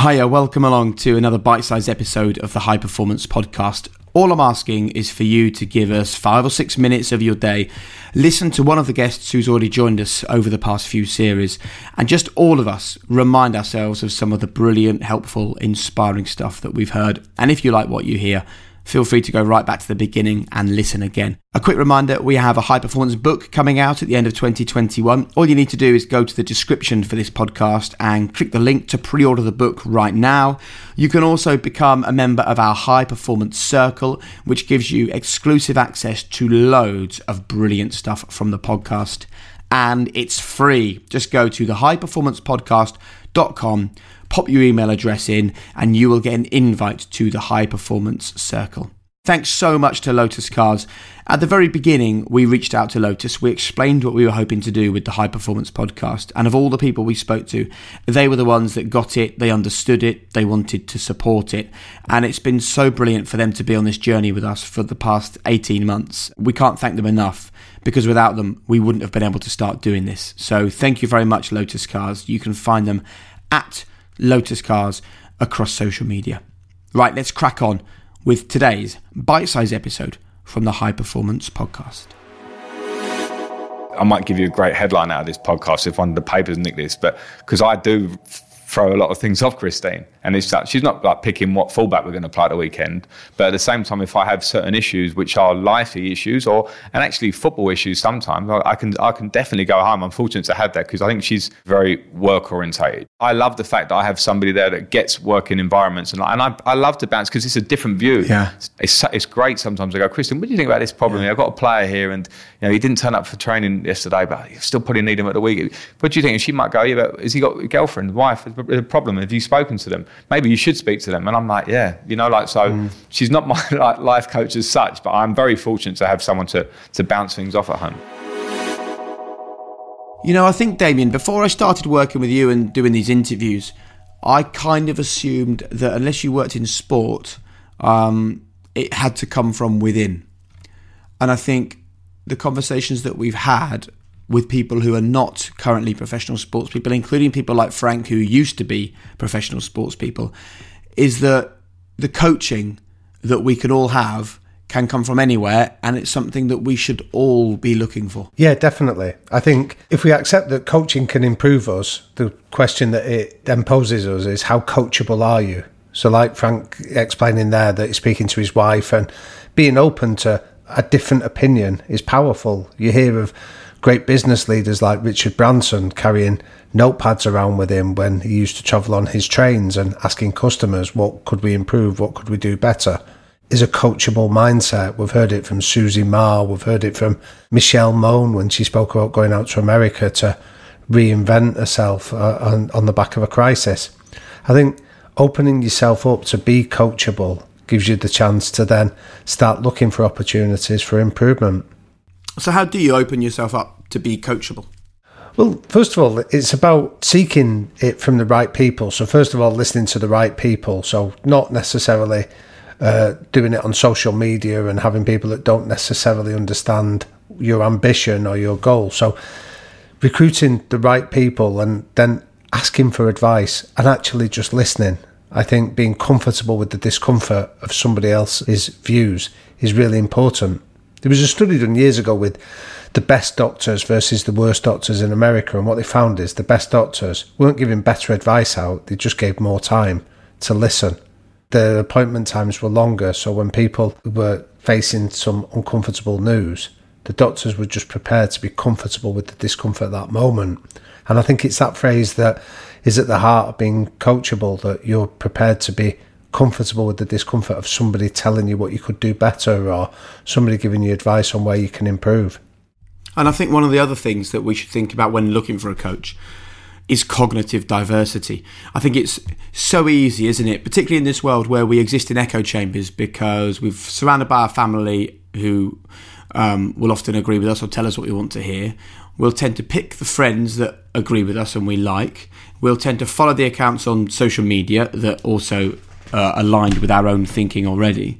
Hiya, welcome along to another bite sized episode of the High Performance Podcast. All I'm asking is for you to give us five or six minutes of your day, listen to one of the guests who's already joined us over the past few series, and just all of us remind ourselves of some of the brilliant, helpful, inspiring stuff that we've heard. And if you like what you hear, feel free to go right back to the beginning and listen again. A quick reminder we have a high performance book coming out at the end of 2021. All you need to do is go to the description for this podcast and click the link to pre order the book right now. You can also become a member of our high performance circle, which gives you exclusive access to loads of brilliant stuff from the podcast. And it's free. Just go to the highperformancepodcast.com pop your email address in, and you will get an invite to the High Performance Circle. Thanks so much to Lotus Cars. At the very beginning, we reached out to Lotus. We explained what we were hoping to do with the High Performance podcast. And of all the people we spoke to, they were the ones that got it, they understood it, they wanted to support it. And it's been so brilliant for them to be on this journey with us for the past 18 months. We can't thank them enough because without them, we wouldn't have been able to start doing this. So thank you very much, Lotus Cars. You can find them at Lotus Cars across social media. Right, let's crack on with today's bite sized episode from the High Performance Podcast. I might give you a great headline out of this podcast if one of the papers nick this, but because I do throw a lot of things off Christine. And it's that she's not like picking what fullback we're going to play at the weekend. But at the same time, if I have certain issues which are lifey issues or and actually football issues sometimes, I can I can definitely go home. I'm fortunate to have that because I think she's very work orientated. I love the fact that I have somebody there that gets working environments and, and I, I love to bounce because it's a different view. Yeah. It's, it's great sometimes. I go, Christine, what do you think about this problem? Yeah. I've got a player here and you know he didn't turn up for training yesterday, but you still probably need him at the week. What do you think? And she might go, yeah, but has he got a girlfriend, wife? A problem? Have you spoken to them? Maybe you should speak to them. And I'm like, yeah, you know, like so. Mm. She's not my like, life coach as such, but I'm very fortunate to have someone to to bounce things off at home. You know, I think Damian, before I started working with you and doing these interviews, I kind of assumed that unless you worked in sport, um, it had to come from within. And I think the conversations that we've had with people who are not currently professional sports people, including people like Frank, who used to be professional sports people, is that the coaching that we can all have can come from anywhere and it's something that we should all be looking for. Yeah, definitely. I think if we accept that coaching can improve us, the question that it then poses us is how coachable are you? So, like Frank explaining there that he's speaking to his wife and being open to a different opinion is powerful. You hear of great business leaders like Richard Branson carrying notepads around with him when he used to travel on his trains and asking customers, what could we improve? What could we do better? Is a coachable mindset. We've heard it from Susie Ma. We've heard it from Michelle Mone when she spoke about going out to America to reinvent herself uh, on, on the back of a crisis. I think opening yourself up to be coachable gives you the chance to then start looking for opportunities for improvement. So, how do you open yourself up to be coachable? Well, first of all, it's about seeking it from the right people. So, first of all, listening to the right people. So, not necessarily uh, doing it on social media and having people that don't necessarily understand your ambition or your goal. So, recruiting the right people and then asking for advice and actually just listening. I think being comfortable with the discomfort of somebody else's views is really important There was a study done years ago with the best doctors versus the worst doctors in America, and what they found is the best doctors weren't giving better advice out, they just gave more time to listen. The appointment times were longer, so when people were facing some uncomfortable news, the doctors were just prepared to be comfortable with the discomfort at that moment. And I think it's that phrase that is at the heart of being coachable that you're prepared to be comfortable with the discomfort of somebody telling you what you could do better or somebody giving you advice on where you can improve. And I think one of the other things that we should think about when looking for a coach is cognitive diversity. I think it's so easy, isn't it? Particularly in this world where we exist in echo chambers because we're surrounded by our family who um, will often agree with us or tell us what we want to hear. We'll tend to pick the friends that agree with us and we like. We'll tend to follow the accounts on social media that also uh, aligned with our own thinking already.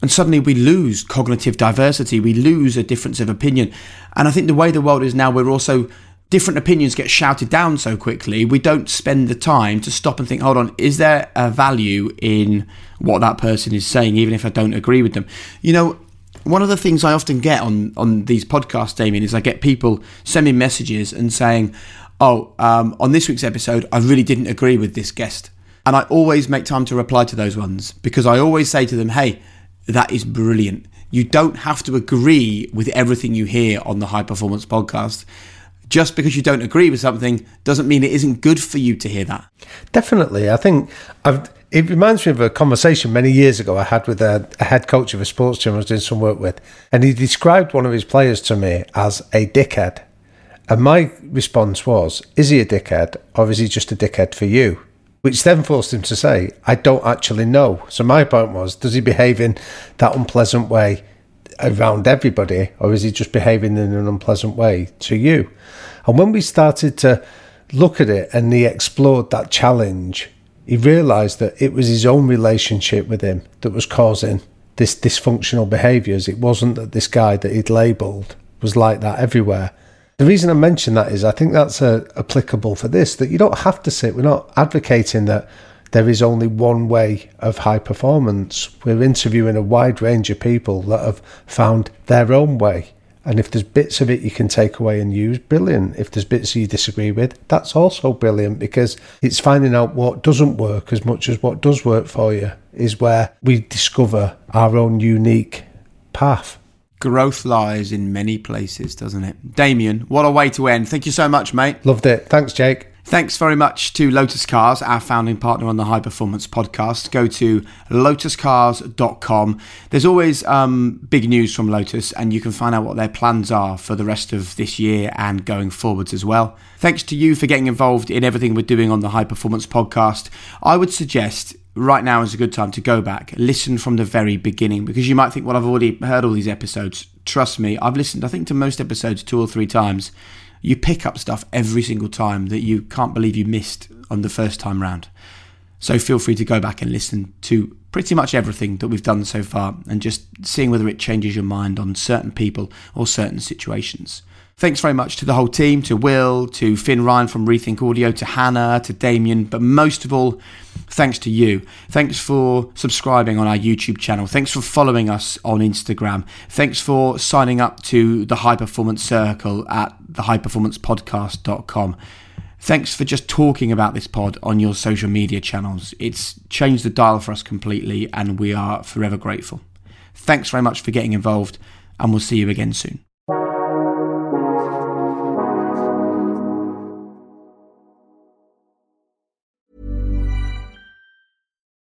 And suddenly we lose cognitive diversity, we lose a difference of opinion. And I think the way the world is now, we're also different opinions get shouted down so quickly, we don't spend the time to stop and think, hold on, is there a value in what that person is saying, even if I don't agree with them? You know, one of the things I often get on, on these podcasts, Damian, is I get people sending messages and saying, oh, um, on this week's episode, I really didn't agree with this guest. And I always make time to reply to those ones because I always say to them, hey, that is brilliant. You don't have to agree with everything you hear on the High Performance Podcast just because you don't agree with something doesn't mean it isn't good for you to hear that. Definitely. I think I've, it reminds me of a conversation many years ago I had with a, a, head coach of a sports team I was doing some work with. And he described one of his players to me as a dickhead. And my response was, is he a dickhead or is he just a dickhead for you? Which then forced him to say, I don't actually know. So my point was, does he behave in that unpleasant way around everybody or is he just behaving in an unpleasant way to you? And when we started to look at it and he explored that challenge, he realised that it was his own relationship with him that was causing this dysfunctional behaviours. It wasn't that this guy that he'd labelled was like that everywhere. The reason I mention that is I think that's uh, applicable for this, that you don't have to sit. We're not advocating that there is only one way of high performance. We're interviewing a wide range of people that have found their own way. And if there's bits of it you can take away and use, brilliant. If there's bits you disagree with, that's also brilliant because it's finding out what doesn't work as much as what does work for you is where we discover our own unique path. Growth lies in many places, doesn't it? Damian, what a way to end. Thank you so much, mate. Loved it. Thanks, Jake. Thanks very much to Lotus Cars, our founding partner on the High Performance Podcast. Go to lotuscars.com. There's always um, big news from Lotus, and you can find out what their plans are for the rest of this year and going forwards as well. Thanks to you for getting involved in everything we're doing on the High Performance Podcast. I would suggest right now is a good time to go back, listen from the very beginning, because you might think, well, I've already heard all these episodes. Trust me, I've listened, I think, to most episodes two or three times you pick up stuff every single time that you can't believe you missed on the first time round. So feel free to go back and listen to pretty much everything that we've done so far and just seeing whether it changes your mind on certain people or certain situations. Thanks very much to the whole team, to Will, to Finn Ryan from Rethink Audio, to Hannah, to Damian, but most of all, thanks to you. Thanks for subscribing on our YouTube channel. Thanks for following us on Instagram. Thanks for signing up to the High Performance Circle at thehighperformancepodcast.com. Thanks for just talking about this pod on your social media channels. It's changed the dial for us completely, and we are forever grateful. Thanks very much for getting involved, and we'll see you again soon.